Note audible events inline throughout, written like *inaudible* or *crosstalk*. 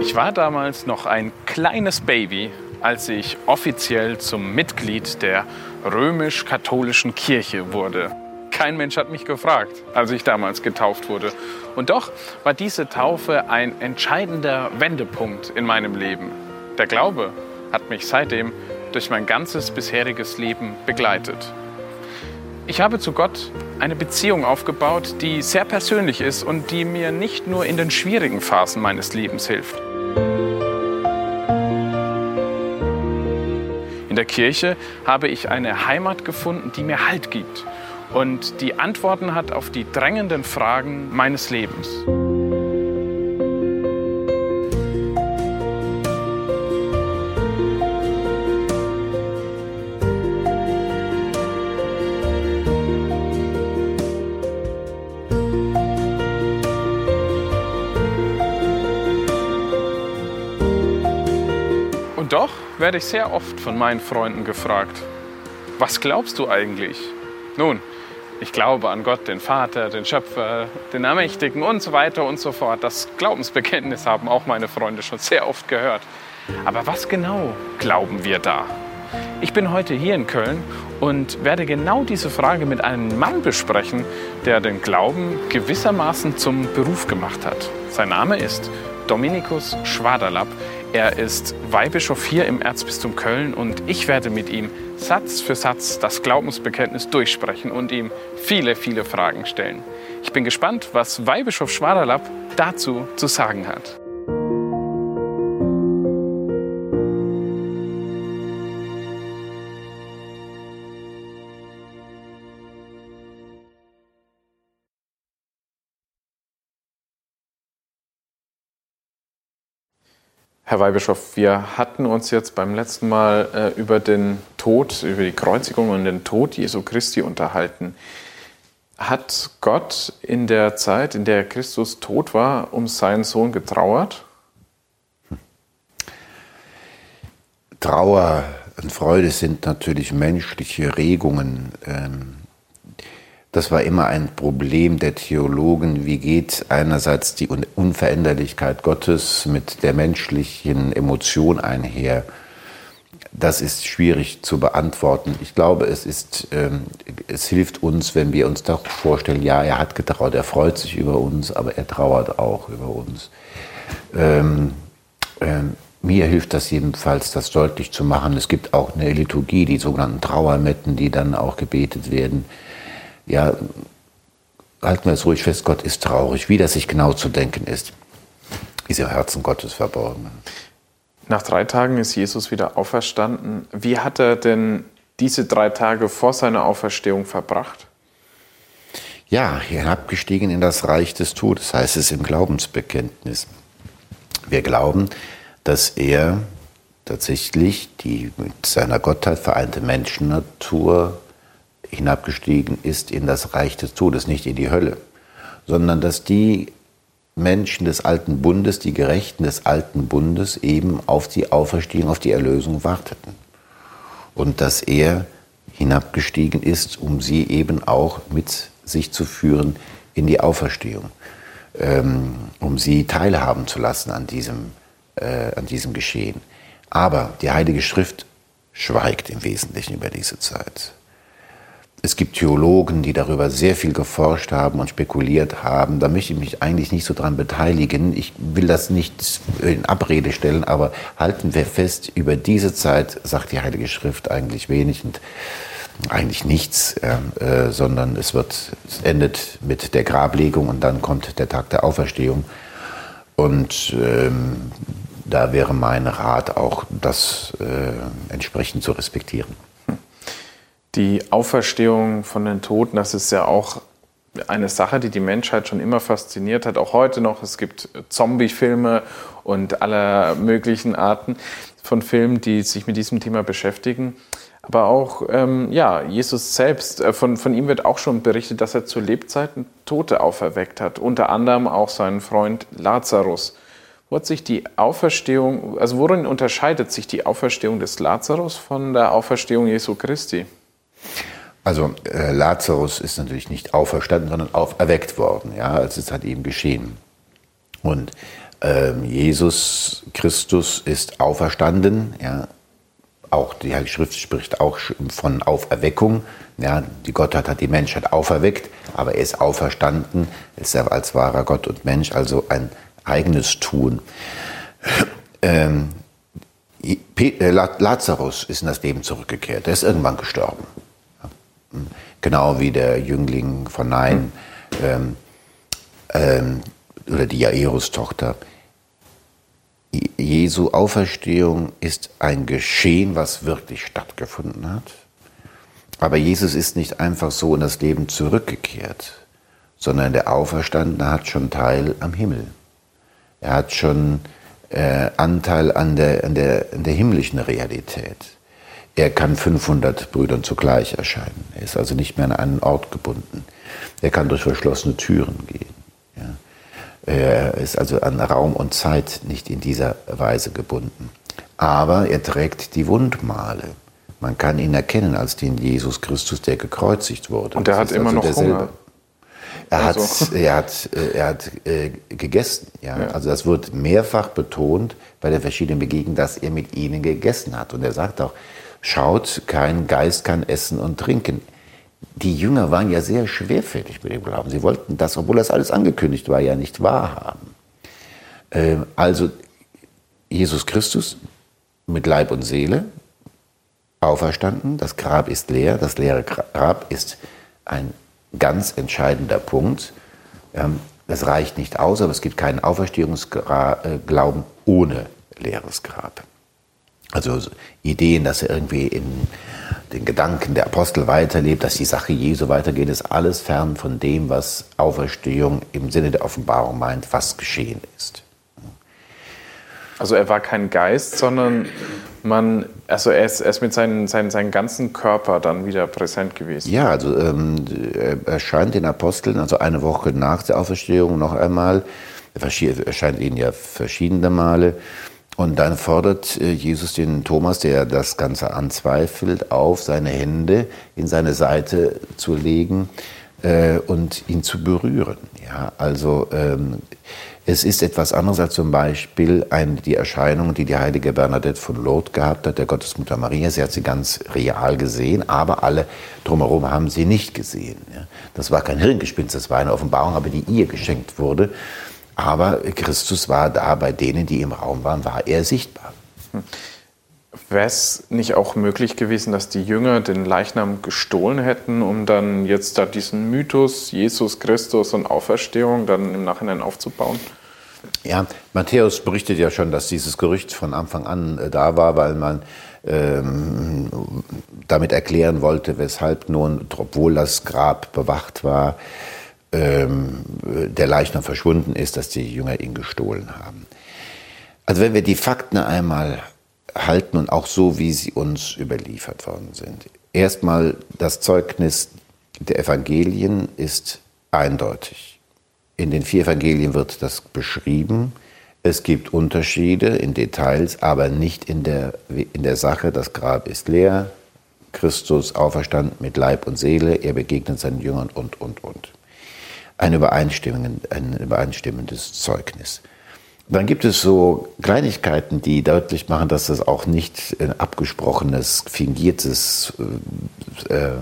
Ich war damals noch ein kleines Baby, als ich offiziell zum Mitglied der römisch-katholischen Kirche wurde. Kein Mensch hat mich gefragt, als ich damals getauft wurde. Und doch war diese Taufe ein entscheidender Wendepunkt in meinem Leben. Der Glaube hat mich seitdem durch mein ganzes bisheriges Leben begleitet. Ich habe zu Gott eine Beziehung aufgebaut, die sehr persönlich ist und die mir nicht nur in den schwierigen Phasen meines Lebens hilft. In der Kirche habe ich eine Heimat gefunden, die mir Halt gibt und die Antworten hat auf die drängenden Fragen meines Lebens. Werde ich sehr oft von meinen Freunden gefragt, was glaubst du eigentlich? Nun, ich glaube an Gott, den Vater, den Schöpfer, den Ermächtigen und so weiter und so fort. Das Glaubensbekenntnis haben auch meine Freunde schon sehr oft gehört. Aber was genau glauben wir da? Ich bin heute hier in Köln und werde genau diese Frage mit einem Mann besprechen, der den Glauben gewissermaßen zum Beruf gemacht hat. Sein Name ist Dominikus Schwaderlapp. Er ist Weihbischof hier im Erzbistum Köln und ich werde mit ihm Satz für Satz das Glaubensbekenntnis durchsprechen und ihm viele, viele Fragen stellen. Ich bin gespannt, was Weihbischof Schwaderlapp dazu zu sagen hat. Herr Weihbischof, wir hatten uns jetzt beim letzten Mal äh, über den Tod, über die Kreuzigung und den Tod Jesu Christi unterhalten. Hat Gott in der Zeit, in der Christus tot war, um seinen Sohn getrauert? Trauer und Freude sind natürlich menschliche Regungen. Ähm, das war immer ein Problem der Theologen. Wie geht einerseits die Unveränderlichkeit Gottes mit der menschlichen Emotion einher? Das ist schwierig zu beantworten. Ich glaube, es, ist, ähm, es hilft uns, wenn wir uns doch vorstellen, ja, er hat getrauert, er freut sich über uns, aber er trauert auch über uns. Ähm, ähm, mir hilft das jedenfalls, das deutlich zu machen. Es gibt auch eine Liturgie, die sogenannten Trauermetten, die dann auch gebetet werden ja, halten wir es ruhig fest, Gott ist traurig. Wie das sich genau zu denken ist, ist im Herzen Gottes verborgen. Nach drei Tagen ist Jesus wieder auferstanden. Wie hat er denn diese drei Tage vor seiner Auferstehung verbracht? Ja, hinabgestiegen in das Reich des Todes, heißt es im Glaubensbekenntnis. Wir glauben, dass er tatsächlich die mit seiner Gottheit vereinte Menschennatur hinabgestiegen ist in das Reich des Todes, nicht in die Hölle, sondern dass die Menschen des alten Bundes, die Gerechten des alten Bundes eben auf die Auferstehung, auf die Erlösung warteten. Und dass er hinabgestiegen ist, um sie eben auch mit sich zu führen in die Auferstehung, ähm, um sie teilhaben zu lassen an diesem, äh, an diesem Geschehen. Aber die Heilige Schrift schweigt im Wesentlichen über diese Zeit. Es gibt Theologen, die darüber sehr viel geforscht haben und spekuliert haben. Da möchte ich mich eigentlich nicht so dran beteiligen. Ich will das nicht in Abrede stellen, aber halten wir fest, über diese Zeit sagt die Heilige Schrift eigentlich wenig und eigentlich nichts, äh, sondern es wird, es endet mit der Grablegung und dann kommt der Tag der Auferstehung. Und ähm, da wäre mein Rat auch, das äh, entsprechend zu respektieren die Auferstehung von den Toten, das ist ja auch eine Sache, die die Menschheit schon immer fasziniert hat, auch heute noch. Es gibt Zombie-Filme und aller möglichen Arten von Filmen, die sich mit diesem Thema beschäftigen. Aber auch, ähm, ja, Jesus selbst, äh, von, von ihm wird auch schon berichtet, dass er zu Lebzeiten Tote auferweckt hat. Unter anderem auch seinen Freund Lazarus. Wo hat sich die Auferstehung, also worin unterscheidet sich die Auferstehung des Lazarus von der Auferstehung Jesu Christi? Also äh, Lazarus ist natürlich nicht auferstanden, sondern auferweckt worden. Ja, es hat ihm geschehen. Und ähm, Jesus Christus ist auferstanden. Ja. Auch die Heilige Schrift spricht auch von Auferweckung. Ja, die Gottheit hat die Menschheit auferweckt, aber er ist auferstanden, ist er als wahrer Gott und Mensch, also ein eigenes Tun. Ähm, äh, Lazarus ist in das Leben zurückgekehrt. Er ist irgendwann gestorben. Genau wie der Jüngling von Nein ähm, ähm, oder die Jairus-Tochter. Jesu Auferstehung ist ein Geschehen, was wirklich stattgefunden hat. Aber Jesus ist nicht einfach so in das Leben zurückgekehrt, sondern der Auferstandene hat schon Teil am Himmel. Er hat schon äh, Anteil an der, an, der, an der himmlischen Realität. Er kann 500 Brüdern zugleich erscheinen. Er ist also nicht mehr an einen Ort gebunden. Er kann durch verschlossene Türen gehen. Ja. Er ist also an Raum und Zeit nicht in dieser Weise gebunden. Aber er trägt die Wundmale. Man kann ihn erkennen als den Jesus Christus, der gekreuzigt wurde. Und er hat immer also noch derselbe. Hunger. Er hat, also. *laughs* er hat, er hat äh, gegessen. Ja? ja? Also das wird mehrfach betont bei den verschiedenen Begegnungen, dass er mit ihnen gegessen hat. Und er sagt auch, schaut, kein Geist kann essen und trinken. Die Jünger waren ja sehr schwerfällig mit dem Glauben. Sie wollten das, obwohl das alles angekündigt war, ja nicht wahrhaben. Ähm, also Jesus Christus mit Leib und Seele auferstanden, das Grab ist leer, das leere Grab ist ein ganz entscheidender Punkt. Ähm, das reicht nicht aus, aber es gibt keinen Auferstehungsglauben ohne leeres Grab. Also Ideen, dass er irgendwie in den Gedanken der Apostel weiterlebt, dass die Sache Jesu weitergeht, ist alles fern von dem, was Auferstehung im Sinne der Offenbarung meint, was geschehen ist. Also er war kein Geist, sondern man, also er ist, er ist mit seinem seinen, seinen ganzen Körper dann wieder präsent gewesen. Ja, also ähm, er erscheint den Aposteln, also eine Woche nach der Auferstehung noch einmal. Er erscheint ihnen ja verschiedene Male. Und dann fordert äh, Jesus den Thomas, der das Ganze anzweifelt, auf, seine Hände in seine Seite zu legen äh, und ihn zu berühren. Ja, also ähm, es ist etwas anderes als zum Beispiel ein, die Erscheinung, die die heilige Bernadette von Lourdes gehabt hat, der Gottesmutter Maria. Sie hat sie ganz real gesehen, aber alle drumherum haben sie nicht gesehen. Das war kein Hirngespinst, das war eine Offenbarung, aber die ihr geschenkt wurde. Aber Christus war da, bei denen, die im Raum waren, war er sichtbar. Hm. Wäre es nicht auch möglich gewesen, dass die Jünger den Leichnam gestohlen hätten, um dann jetzt da diesen Mythos Jesus Christus und Auferstehung dann im Nachhinein aufzubauen? Ja, Matthäus berichtet ja schon, dass dieses Gerücht von Anfang an äh, da war, weil man ähm, damit erklären wollte, weshalb nun, obwohl das Grab bewacht war, ähm, der Leichnam verschwunden ist, dass die Jünger ihn gestohlen haben. Also wenn wir die Fakten einmal halten und auch so, wie sie uns überliefert worden sind. Erstmal, das Zeugnis der Evangelien ist eindeutig. In den vier Evangelien wird das beschrieben. Es gibt Unterschiede in Details, aber nicht in der, in der Sache. Das Grab ist leer, Christus auferstand mit Leib und Seele, er begegnet seinen Jüngern und, und, und. Ein, ein übereinstimmendes Zeugnis. Dann gibt es so Kleinigkeiten, die deutlich machen, dass das auch nicht ein abgesprochenes, fingiertes äh, äh,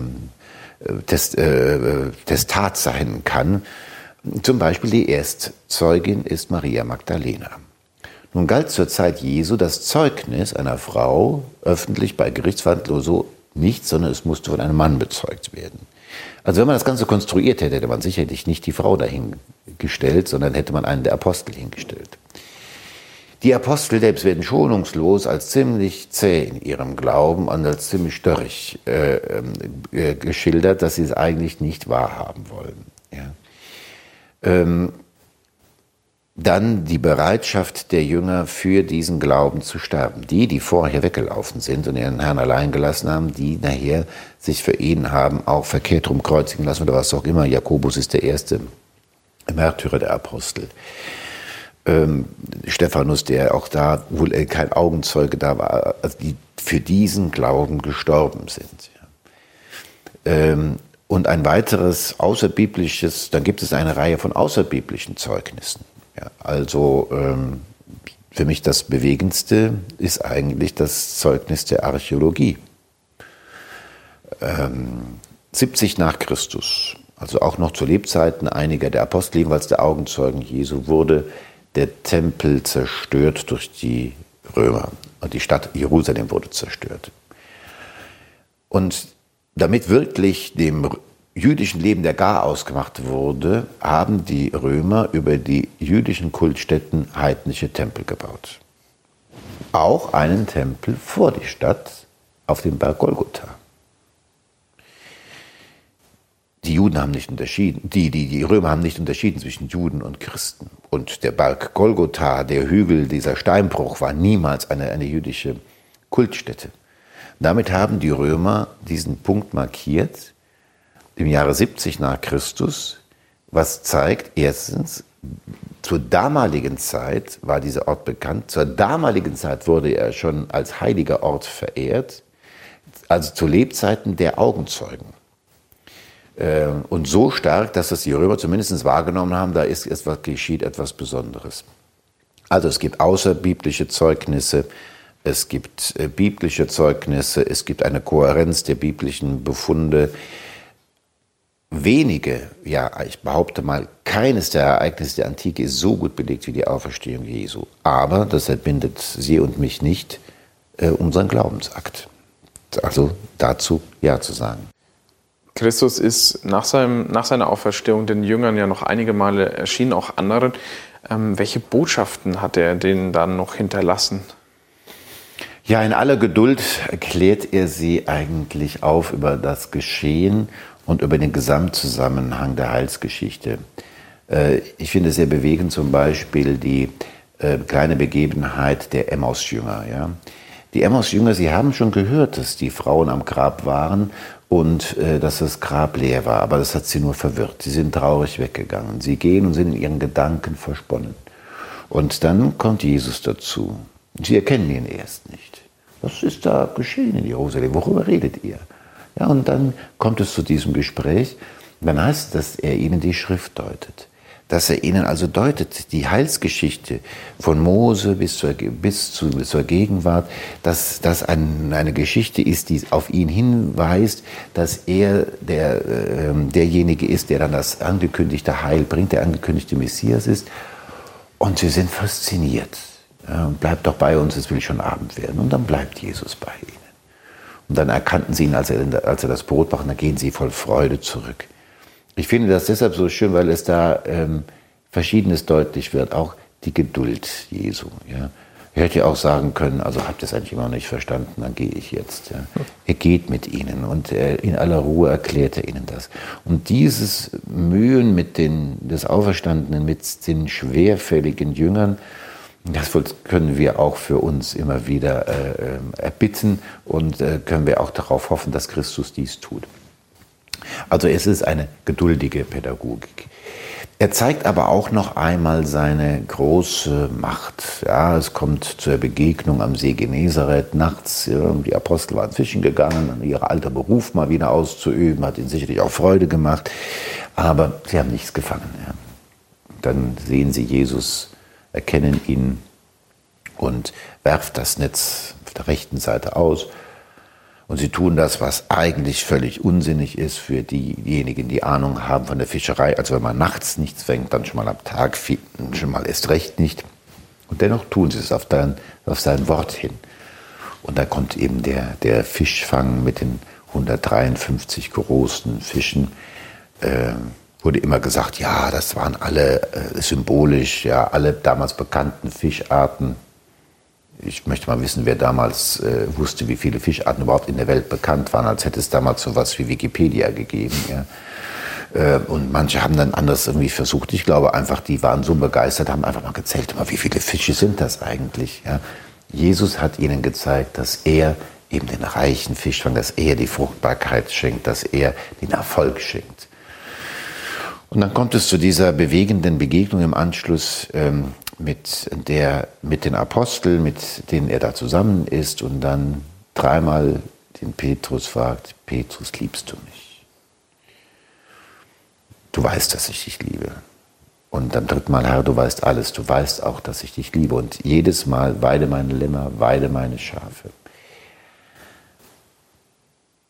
Test, äh, Testat sein kann. Zum Beispiel die Erstzeugin ist Maria Magdalena. Nun galt zur Zeit Jesu das Zeugnis einer Frau öffentlich bei Gerichtsverhandlungen so nicht, sondern es musste von einem Mann bezeugt werden. Also wenn man das Ganze konstruiert hätte, hätte man sicherlich nicht die Frau dahingestellt, sondern hätte man einen der Apostel hingestellt. Die Apostel selbst werden schonungslos als ziemlich zäh in ihrem Glauben und als ziemlich störrig äh, äh, geschildert, dass sie es eigentlich nicht wahrhaben wollen. Ja. Ähm, dann die Bereitschaft der Jünger für diesen Glauben zu sterben. Die, die vorher weggelaufen sind und ihren Herrn allein gelassen haben, die nachher sich für ihn haben auch verkehrt rumkreuzigen lassen oder was auch immer. Jakobus ist der erste Märtyrer der Apostel ähm, Stephanus, der auch da wohl kein Augenzeuge da war, also die für diesen Glauben gestorben sind. Ähm, und ein weiteres außerbiblisches, dann gibt es eine Reihe von außerbiblischen Zeugnissen. Ja. Also ähm, für mich das Bewegendste ist eigentlich das Zeugnis der Archäologie. Ähm, 70 nach Christus, also auch noch zu Lebzeiten einiger der Apostel, jedenfalls der Augenzeugen Jesu, wurde der Tempel zerstört durch die Römer und die Stadt Jerusalem wurde zerstört. Und damit wirklich dem jüdischen Leben der Gar ausgemacht wurde, haben die Römer über die jüdischen Kultstätten heidnische Tempel gebaut. Auch einen Tempel vor die Stadt auf dem Berg Golgotha. Die Juden haben nicht unterschieden, die, die, die Römer haben nicht unterschieden zwischen Juden und Christen. Und der Berg Golgotha, der Hügel, dieser Steinbruch, war niemals eine, eine jüdische Kultstätte. Damit haben die Römer diesen Punkt markiert im Jahre 70 nach Christus, was zeigt, erstens, zur damaligen Zeit war dieser Ort bekannt, zur damaligen Zeit wurde er schon als heiliger Ort verehrt, also zu Lebzeiten der Augenzeugen. Ähm, und so stark, dass das die Römer zumindest wahrgenommen haben, da ist etwas, geschieht etwas Besonderes. Also es gibt außerbiblische Zeugnisse, es gibt äh, biblische Zeugnisse, es gibt eine Kohärenz der biblischen Befunde. Wenige, ja, ich behaupte mal, keines der Ereignisse der Antike ist so gut belegt wie die Auferstehung Jesu. Aber das entbindet Sie und mich nicht äh, unseren Glaubensakt. Also dazu Ja zu sagen. Christus ist nach, seinem, nach seiner Auferstehung den Jüngern ja noch einige Male erschienen, auch anderen. Ähm, welche Botschaften hat er denen dann noch hinterlassen? Ja, in aller Geduld klärt er sie eigentlich auf über das Geschehen und über den Gesamtzusammenhang der Heilsgeschichte. Äh, ich finde es sehr bewegend zum Beispiel die äh, kleine Begebenheit der Emmaus-Jünger. Ja? Die Emmaus-Jünger, sie haben schon gehört, dass die Frauen am Grab waren und äh, dass das Grab leer war, aber das hat sie nur verwirrt. Sie sind traurig weggegangen. Sie gehen und sind in ihren Gedanken versponnen. Und dann kommt Jesus dazu. Sie erkennen ihn erst nicht. Was ist da geschehen in Jerusalem? Worüber redet ihr? Ja, und dann kommt es zu diesem Gespräch. Dann heißt es, dass er ihnen die Schrift deutet dass er ihnen also deutet, die Heilsgeschichte von Mose bis zur, bis zu, bis zur Gegenwart, dass das ein, eine Geschichte ist, die auf ihn hinweist, dass er der, äh, derjenige ist, der dann das angekündigte Heil bringt, der angekündigte Messias ist. Und sie sind fasziniert. Bleibt doch bei uns, es will schon Abend werden. Und dann bleibt Jesus bei ihnen. Und dann erkannten sie ihn, als er, als er das Brot macht, und dann gehen sie voll Freude zurück. Ich finde das deshalb so schön, weil es da ähm, Verschiedenes deutlich wird, auch die Geduld Jesu. Ja. Ich hätte ja auch sagen können, also habt ihr es eigentlich immer noch nicht verstanden, dann gehe ich jetzt. Ja. Er geht mit ihnen und er, in aller Ruhe erklärt er ihnen das. Und dieses Mühen mit den, des Auferstandenen, mit den schwerfälligen Jüngern, das können wir auch für uns immer wieder äh, ähm, erbitten und äh, können wir auch darauf hoffen, dass Christus dies tut. Also es ist eine geduldige Pädagogik. Er zeigt aber auch noch einmal seine große Macht. Ja, es kommt zur Begegnung am See Genezareth nachts. Die Apostel waren fischen gegangen, ihr alter Beruf mal wieder auszuüben, hat ihnen sicherlich auch Freude gemacht. Aber sie haben nichts gefangen. Ja. Dann sehen sie Jesus, erkennen ihn und werft das Netz auf der rechten Seite aus und sie tun das, was eigentlich völlig unsinnig ist für diejenigen, die Ahnung haben von der Fischerei. Also wenn man nachts nichts fängt, dann schon mal am Tag, schon mal erst recht nicht. Und dennoch tun sie es auf, dein, auf sein Wort hin. Und da kommt eben der, der Fischfang mit den 153 großen Fischen. Äh, wurde immer gesagt, ja, das waren alle äh, symbolisch, ja, alle damals bekannten Fischarten ich möchte mal wissen, wer damals äh, wusste, wie viele Fischarten überhaupt in der Welt bekannt waren, als hätte es damals so etwas wie Wikipedia gegeben. Ja. Äh, und manche haben dann anders irgendwie versucht. Ich glaube einfach, die waren so begeistert, haben einfach mal gezählt, wie viele Fische sind das eigentlich. Ja. Jesus hat ihnen gezeigt, dass er eben den reichen Fischfang, dass er die Fruchtbarkeit schenkt, dass er den Erfolg schenkt. Und dann kommt es zu dieser bewegenden Begegnung im Anschluss. Ähm, mit, der, mit den Aposteln, mit denen er da zusammen ist und dann dreimal den Petrus fragt, Petrus, liebst du mich? Du weißt, dass ich dich liebe. Und beim dritten Mal, Herr, du weißt alles, du weißt auch, dass ich dich liebe. Und jedes Mal weide meine Lämmer, weide meine Schafe.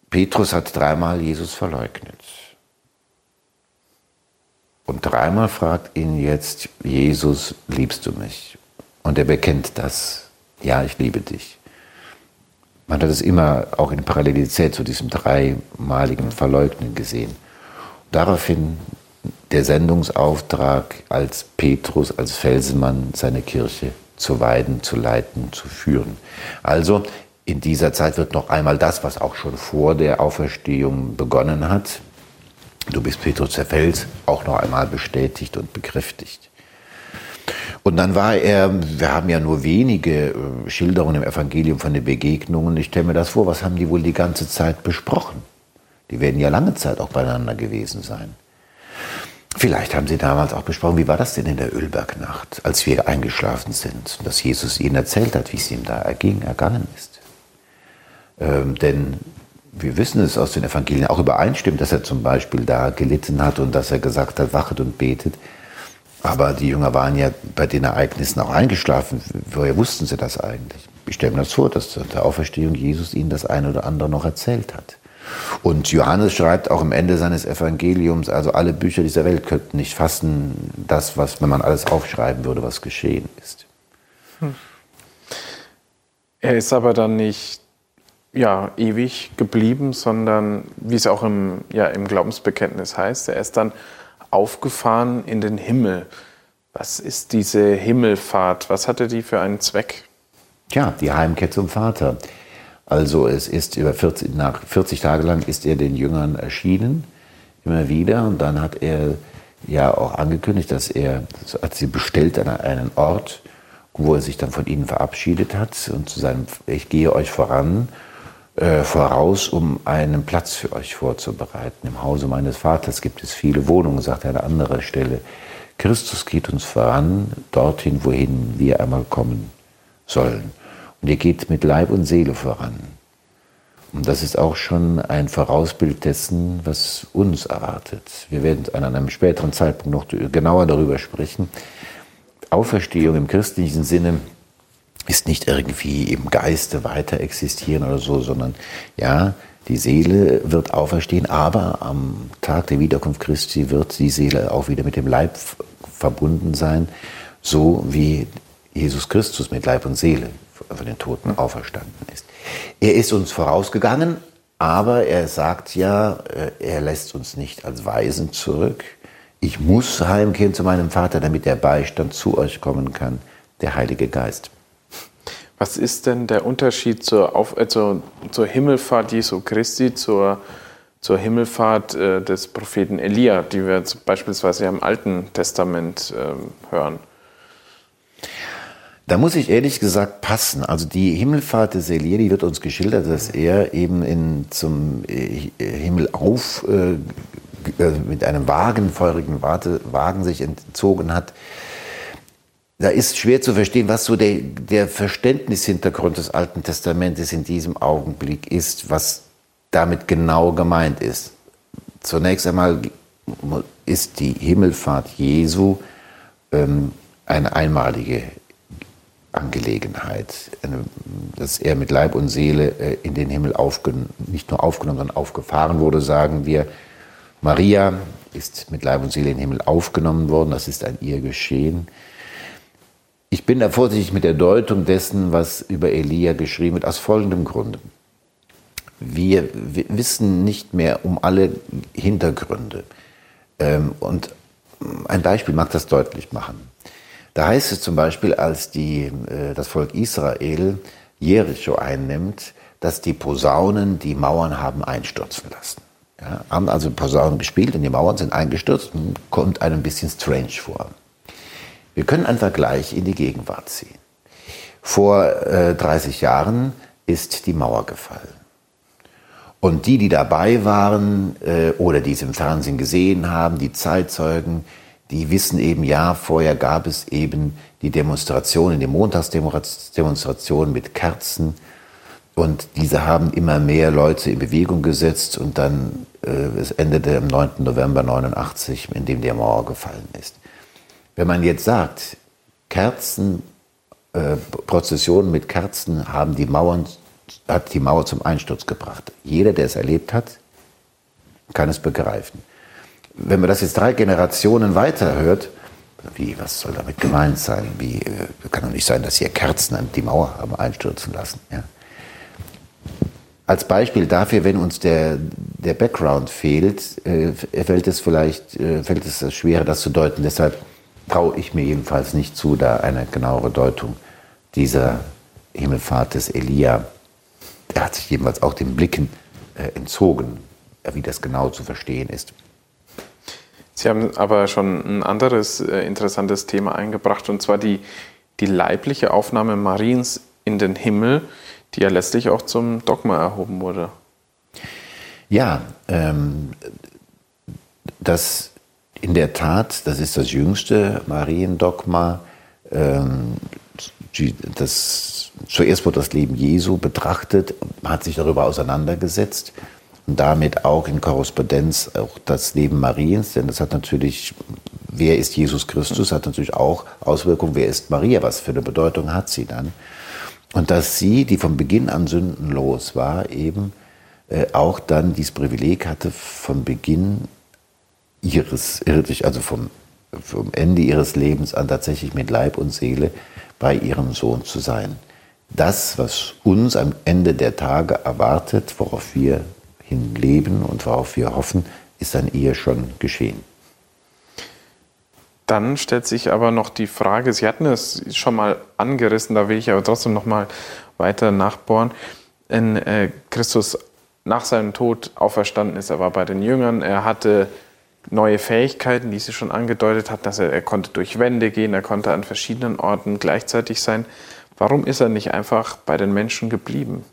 Petrus hat dreimal Jesus verleugnet. Und dreimal fragt ihn jetzt, Jesus, liebst du mich? Und er bekennt das, ja, ich liebe dich. Man hat es immer auch in Parallelität zu diesem dreimaligen Verleugnen gesehen. Daraufhin der Sendungsauftrag als Petrus, als Felsenmann seine Kirche zu weiden, zu leiten, zu führen. Also in dieser Zeit wird noch einmal das, was auch schon vor der Auferstehung begonnen hat, du bist Petrus der Fels, auch noch einmal bestätigt und bekräftigt. Und dann war er, wir haben ja nur wenige äh, Schilderungen im Evangelium von den Begegnungen. Ich stelle mir das vor, was haben die wohl die ganze Zeit besprochen? Die werden ja lange Zeit auch beieinander gewesen sein. Vielleicht haben sie damals auch besprochen, wie war das denn in der Ölbergnacht, als wir eingeschlafen sind, dass Jesus ihnen erzählt hat, wie es ihm da erging, ergangen ist. Ähm, denn wir wissen es aus den Evangelien auch übereinstimmt, dass er zum Beispiel da gelitten hat und dass er gesagt hat, wachet und betet. Aber die Jünger waren ja bei den Ereignissen auch eingeschlafen. Woher wussten sie das eigentlich? Ich stelle mir das vor, dass der Auferstehung Jesus ihnen das eine oder andere noch erzählt hat. Und Johannes schreibt auch am Ende seines Evangeliums, also alle Bücher dieser Welt könnten nicht fassen, das, was, wenn man alles aufschreiben würde, was geschehen ist. Hm. Er ist aber dann nicht ja, ewig geblieben, sondern wie es auch im, ja, im Glaubensbekenntnis heißt, er ist dann aufgefahren in den Himmel. Was ist diese Himmelfahrt? Was hatte die für einen Zweck? Tja, die Heimkehr zum Vater. Also es ist über 40, nach 40 Tage lang ist er den Jüngern erschienen, immer wieder. Und dann hat er ja auch angekündigt, dass er, hat sie bestellt an einen Ort, wo er sich dann von ihnen verabschiedet hat und zu seinem, ich gehe euch voran, äh, voraus, um einen Platz für euch vorzubereiten. Im Hause meines Vaters gibt es viele Wohnungen, sagt er an anderer Stelle. Christus geht uns voran, dorthin, wohin wir einmal kommen sollen. Und er geht mit Leib und Seele voran. Und das ist auch schon ein Vorausbild dessen, was uns erwartet. Wir werden an einem späteren Zeitpunkt noch genauer darüber sprechen. Auferstehung im christlichen Sinne ist nicht irgendwie im Geiste weiter existieren oder so, sondern ja, die Seele wird auferstehen, aber am Tag der Wiederkunft Christi wird die Seele auch wieder mit dem Leib verbunden sein, so wie Jesus Christus mit Leib und Seele von den Toten auferstanden ist. Er ist uns vorausgegangen, aber er sagt ja, äh, er lässt uns nicht als Weisen zurück. Ich muss heimkehren zu meinem Vater, damit der Beistand zu euch kommen kann, der Heilige Geist. Was ist denn der Unterschied zur, Auf äh, zur, zur Himmelfahrt Jesu Christi, zur, zur Himmelfahrt äh, des Propheten Elia, die wir beispielsweise im Alten Testament äh, hören? Da muss ich ehrlich gesagt passen. Also die Himmelfahrt des Elia, die wird uns geschildert, dass er eben in, zum äh, Himmel auf äh, äh, mit einem Wagen, feurigen Wagen sich entzogen hat. Da ist schwer zu verstehen, was so der, der Verständnishintergrund des Alten Testamentes in diesem Augenblick ist, was damit genau gemeint ist. Zunächst einmal ist die Himmelfahrt Jesu ähm, eine einmalige Angelegenheit, dass er mit Leib und Seele äh, in den Himmel nicht nur aufgenommen, sondern aufgefahren wurde, sagen wir. Maria ist mit Leib und Seele in den Himmel aufgenommen worden, das ist an ihr geschehen. Ich bin da vorsichtig mit der Deutung dessen, was über Elia geschrieben wird, aus folgendem Grunde. Wir, wissen nicht mehr um alle Hintergründe. Ähm, und ein Beispiel mag das deutlich machen. Da heißt es zum Beispiel, als die, äh, das Volk Israel Jericho einnimmt, dass die Posaunen die Mauern haben einstürzen lassen. Ja, haben also Posaunen gespielt und die Mauern sind eingestürzt und kommt einem ein bisschen strange vor. Wir können einen Vergleich in die Gegenwart ziehen. Vor äh, 30 Jahren ist die Mauer gefallen. Und die, die dabei waren äh, oder die es im Fernsehen gesehen haben, die Zeitzeugen, die wissen eben, ja, vorher gab es eben die Demonstrationen, die Montagsdemonstrationen mit Kerzen. Und diese haben immer mehr Leute in Bewegung gesetzt und dann, äh, es endete am 9. November 89, in dem der Mauer gefallen ist. Wenn man jetzt sagt, Kerzen, äh, Prozessionen mit Kerzen haben die Mauern, hat die Mauer zum Einsturz gebracht. Jeder, der es erlebt hat, kann es begreifen. Wenn man das jetzt drei Generationen weiterhört, wie, was soll damit gemeint sein? Wie, äh, kann doch nicht sein, dass hier Kerzen die Mauer haben einstürzen lassen. Ja? Als Beispiel dafür, wenn uns der, der Background fehlt, äh, fällt es vielleicht äh, fällt es schwerer, das zu deuten. Deshalb traue ich mir jedenfalls nicht zu, da eine genauere Deutung dieser Himmelfahrt des Elia. Er hat sich jedenfalls auch den Blicken äh, entzogen, wie das genau zu verstehen ist. Sie haben aber schon ein anderes äh, interessantes Thema eingebracht, und zwar die, die leibliche Aufnahme Mariens in den Himmel, die ja letztlich auch zum Dogma erhoben wurde. Ja, ähm, das in der Tat, das ist das jüngste Mariendogma. Ähm, das, zuerst wurde das Leben Jesu betrachtet, hat sich darüber auseinandergesetzt und damit auch in Korrespondenz auch das Leben Mariens, denn das hat natürlich, wer ist Jesus Christus, hat natürlich auch Auswirkungen, wer ist Maria, was für eine Bedeutung hat sie dann. Und dass sie, die von Beginn an sündenlos war, eben äh, auch dann dieses Privileg hatte, von Beginn ihres, also vom, vom Ende ihres Lebens an tatsächlich mit Leib und Seele bei ihrem Sohn zu sein. Das, was uns am Ende der Tage erwartet, worauf wir hin leben und worauf wir hoffen, ist an ihr schon geschehen. Dann stellt sich aber noch die Frage, Sie hatten es schon mal angerissen, da will ich aber trotzdem noch mal weiter nachbohren. In äh, Christus nach seinem Tod auferstanden ist, er war bei den Jüngern, er hatte neue Fähigkeiten, die Sie schon angedeutet hat, dass er, er konnte durch Wände gehen, er konnte an verschiedenen Orten gleichzeitig sein. Warum ist er nicht einfach bei den Menschen geblieben?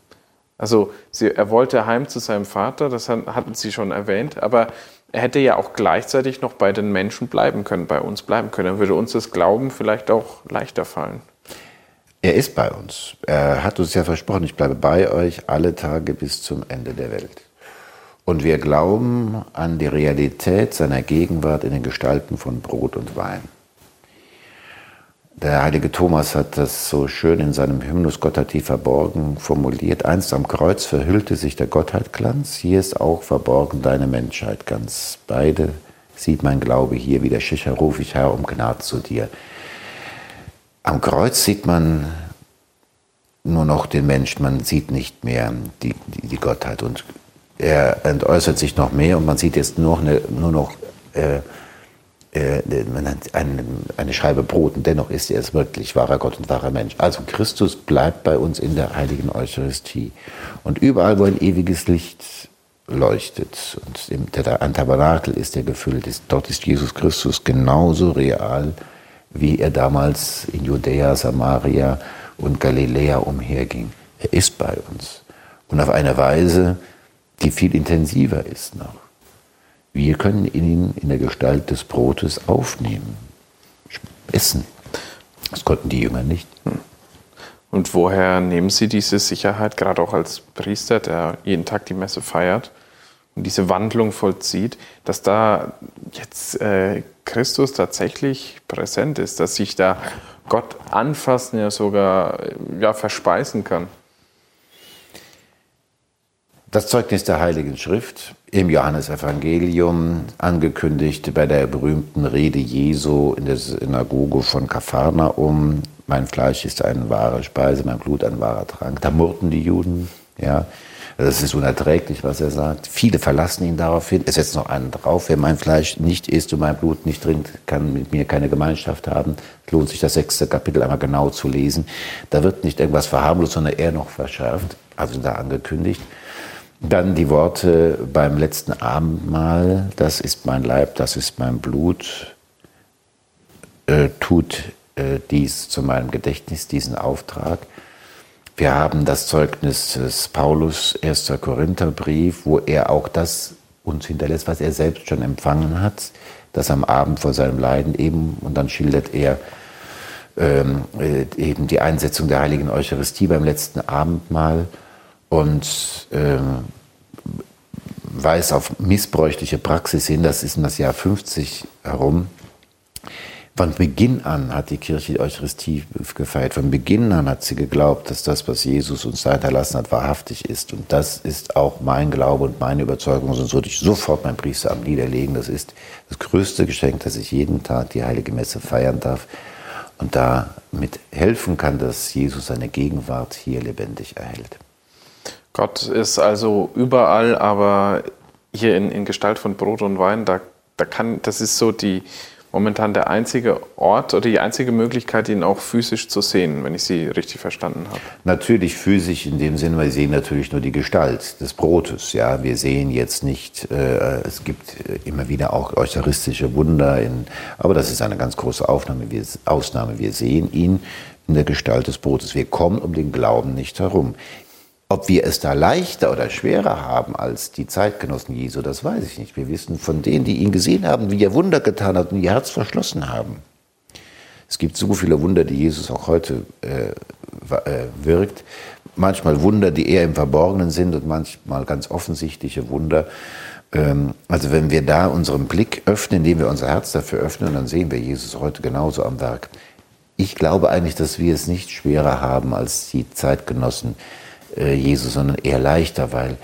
Also sie, er wollte heim zu seinem Vater, das hatten Sie schon erwähnt, aber er hätte ja auch gleichzeitig noch bei den Menschen bleiben können, bei uns bleiben können. Dann würde uns das Glauben vielleicht auch leichter fallen. Er ist bei uns. Er hat uns ja versprochen, ich bleibe bei euch alle Tage bis zum Ende der Welt. Und wir glauben an die Realität seiner Gegenwart in den Gestalten von Brot und Wein. Der heilige Thomas hat das so schön in seinem Hymnus Gott hat verborgen formuliert. Einst am Kreuz verhüllte sich der Gottheitglanz, hier ist auch verborgen deine Menschheit ganz. Beide sieht mein Glaube hier, wie der Schicher ruf ich Herr um Gnade zu dir. Am Kreuz sieht man nur noch den Menschen, man sieht nicht mehr die, die, die Gottheit. Und er entäußert sich noch mehr und man sieht jetzt nur, eine, nur noch äh, äh, eine, eine Scheibe Brot und dennoch ist er es wirklich wahrer Gott und wahrer Mensch. Also Christus bleibt bei uns in der heiligen Eucharistie. Und überall, wo ein ewiges Licht leuchtet und der Tabernakel ist, der gefüllt ist, dort ist Jesus Christus genauso real, wie er damals in Judäa, Samaria und Galiläa umherging. Er ist bei uns. Und auf eine Weise, die viel intensiver ist noch. Wir können ihn in der Gestalt des Brotes aufnehmen, essen. Das konnten die Jünger nicht. Und woher nehmen Sie diese Sicherheit, gerade auch als Priester, der jeden Tag die Messe feiert und diese Wandlung vollzieht, dass da jetzt äh, Christus tatsächlich präsent ist, dass sich da Gott anfassen, ja sogar ja, verspeisen kann? Das Zeugnis der Heiligen Schrift im Johannesevangelium angekündigt bei der berühmten Rede Jesu in der Synagoge von Kapharnaum. Mein Fleisch ist eine wahre Speise, mein Blut ein wahrer Trank. Da murrten die Juden, ja. Das ist unerträglich, was er sagt. Viele verlassen ihn daraufhin. Es setzt noch einen drauf. Wer mein Fleisch nicht isst und mein Blut nicht trinkt, kann mit mir keine Gemeinschaft haben. Es lohnt sich, das sechste Kapitel einmal genau zu lesen. Da wird nicht irgendwas verharmlost, sondern eher noch verschärft. Also da angekündigt. Dann die Worte beim letzten Abendmahl, das ist mein Leib, das ist mein Blut, äh, tut äh, dies zu meinem Gedächtnis, diesen Auftrag. Wir haben das Zeugnis des Paulus, 1. Korintherbrief, wo er auch das uns hinterlässt, was er selbst schon empfangen hat, das am Abend vor seinem Leiden eben, und dann schildert er ähm, äh, eben die Einsetzung der heiligen Eucharistie beim letzten Abendmahl und äh, weist auf missbräuchliche Praxis hin, das ist in das Jahr 50 herum, Von Beginn an hat die Kirche die Eucharistie gefeiert. Von Beginn an hat sie geglaubt, dass das, was Jesus uns da hinterlassen hat, wahrhaftig ist. Und das ist auch mein Glaube und meine Überzeugung. Sonst würde ich sofort mein Priesteramt niederlegen. Das ist das größte Geschenk, dass ich jeden Tag die Heilige Messe feiern darf und damit helfen kann, dass Jesus seine Gegenwart hier lebendig erhält. Gott ist also überall, aber hier in, in Gestalt von Brot und Wein, da, da kann, das ist so die, momentan der einzige Ort oder die einzige Möglichkeit, ihn auch physisch zu sehen, wenn ich Sie richtig verstanden habe. Natürlich physisch in dem Sinne, wir sehen natürlich nur die Gestalt des Brotes. Ja, wir sehen jetzt nicht, äh, es gibt immer wieder auch eucharistische Wunder, in, aber das ist eine ganz große Aufnahme. Wir, Ausnahme. Wir sehen ihn in der Gestalt des Brotes. Wir kommen um den Glauben nicht herum. Ob wir es da leichter oder schwerer haben als die Zeitgenossen Jesu, das weiß ich nicht. Wir wissen von denen, die ihn gesehen haben, wie er Wunder getan hat und ihr Herz verschlossen haben. Es gibt so viele Wunder, die Jesus auch heute äh, äh, wirkt. Manchmal Wunder, die eher im Verborgenen sind und manchmal ganz offensichtliche Wunder. Ähm, also wenn wir da unseren Blick öffnen, indem wir unser Herz dafür öffnen, dann sehen wir Jesus heute genauso am Werk. Ich glaube eigentlich, dass wir es nicht schwerer haben als die Zeitgenossen äh, Jesus, sondern eher leichter, weil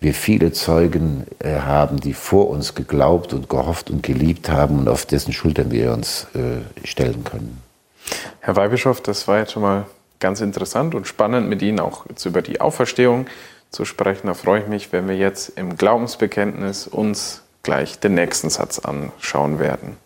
wir viele Zeugen äh, haben, die vor uns geglaubt und gehofft und geliebt haben und auf dessen Schultern wir uns äh, stellen können. Herr Weihbischof, das war jetzt schon mal ganz interessant und spannend, mit Ihnen auch jetzt über die Auferstehung zu sprechen. Da freue ich mich, wenn wir jetzt im Glaubensbekenntnis uns gleich den nächsten Satz anschauen werden.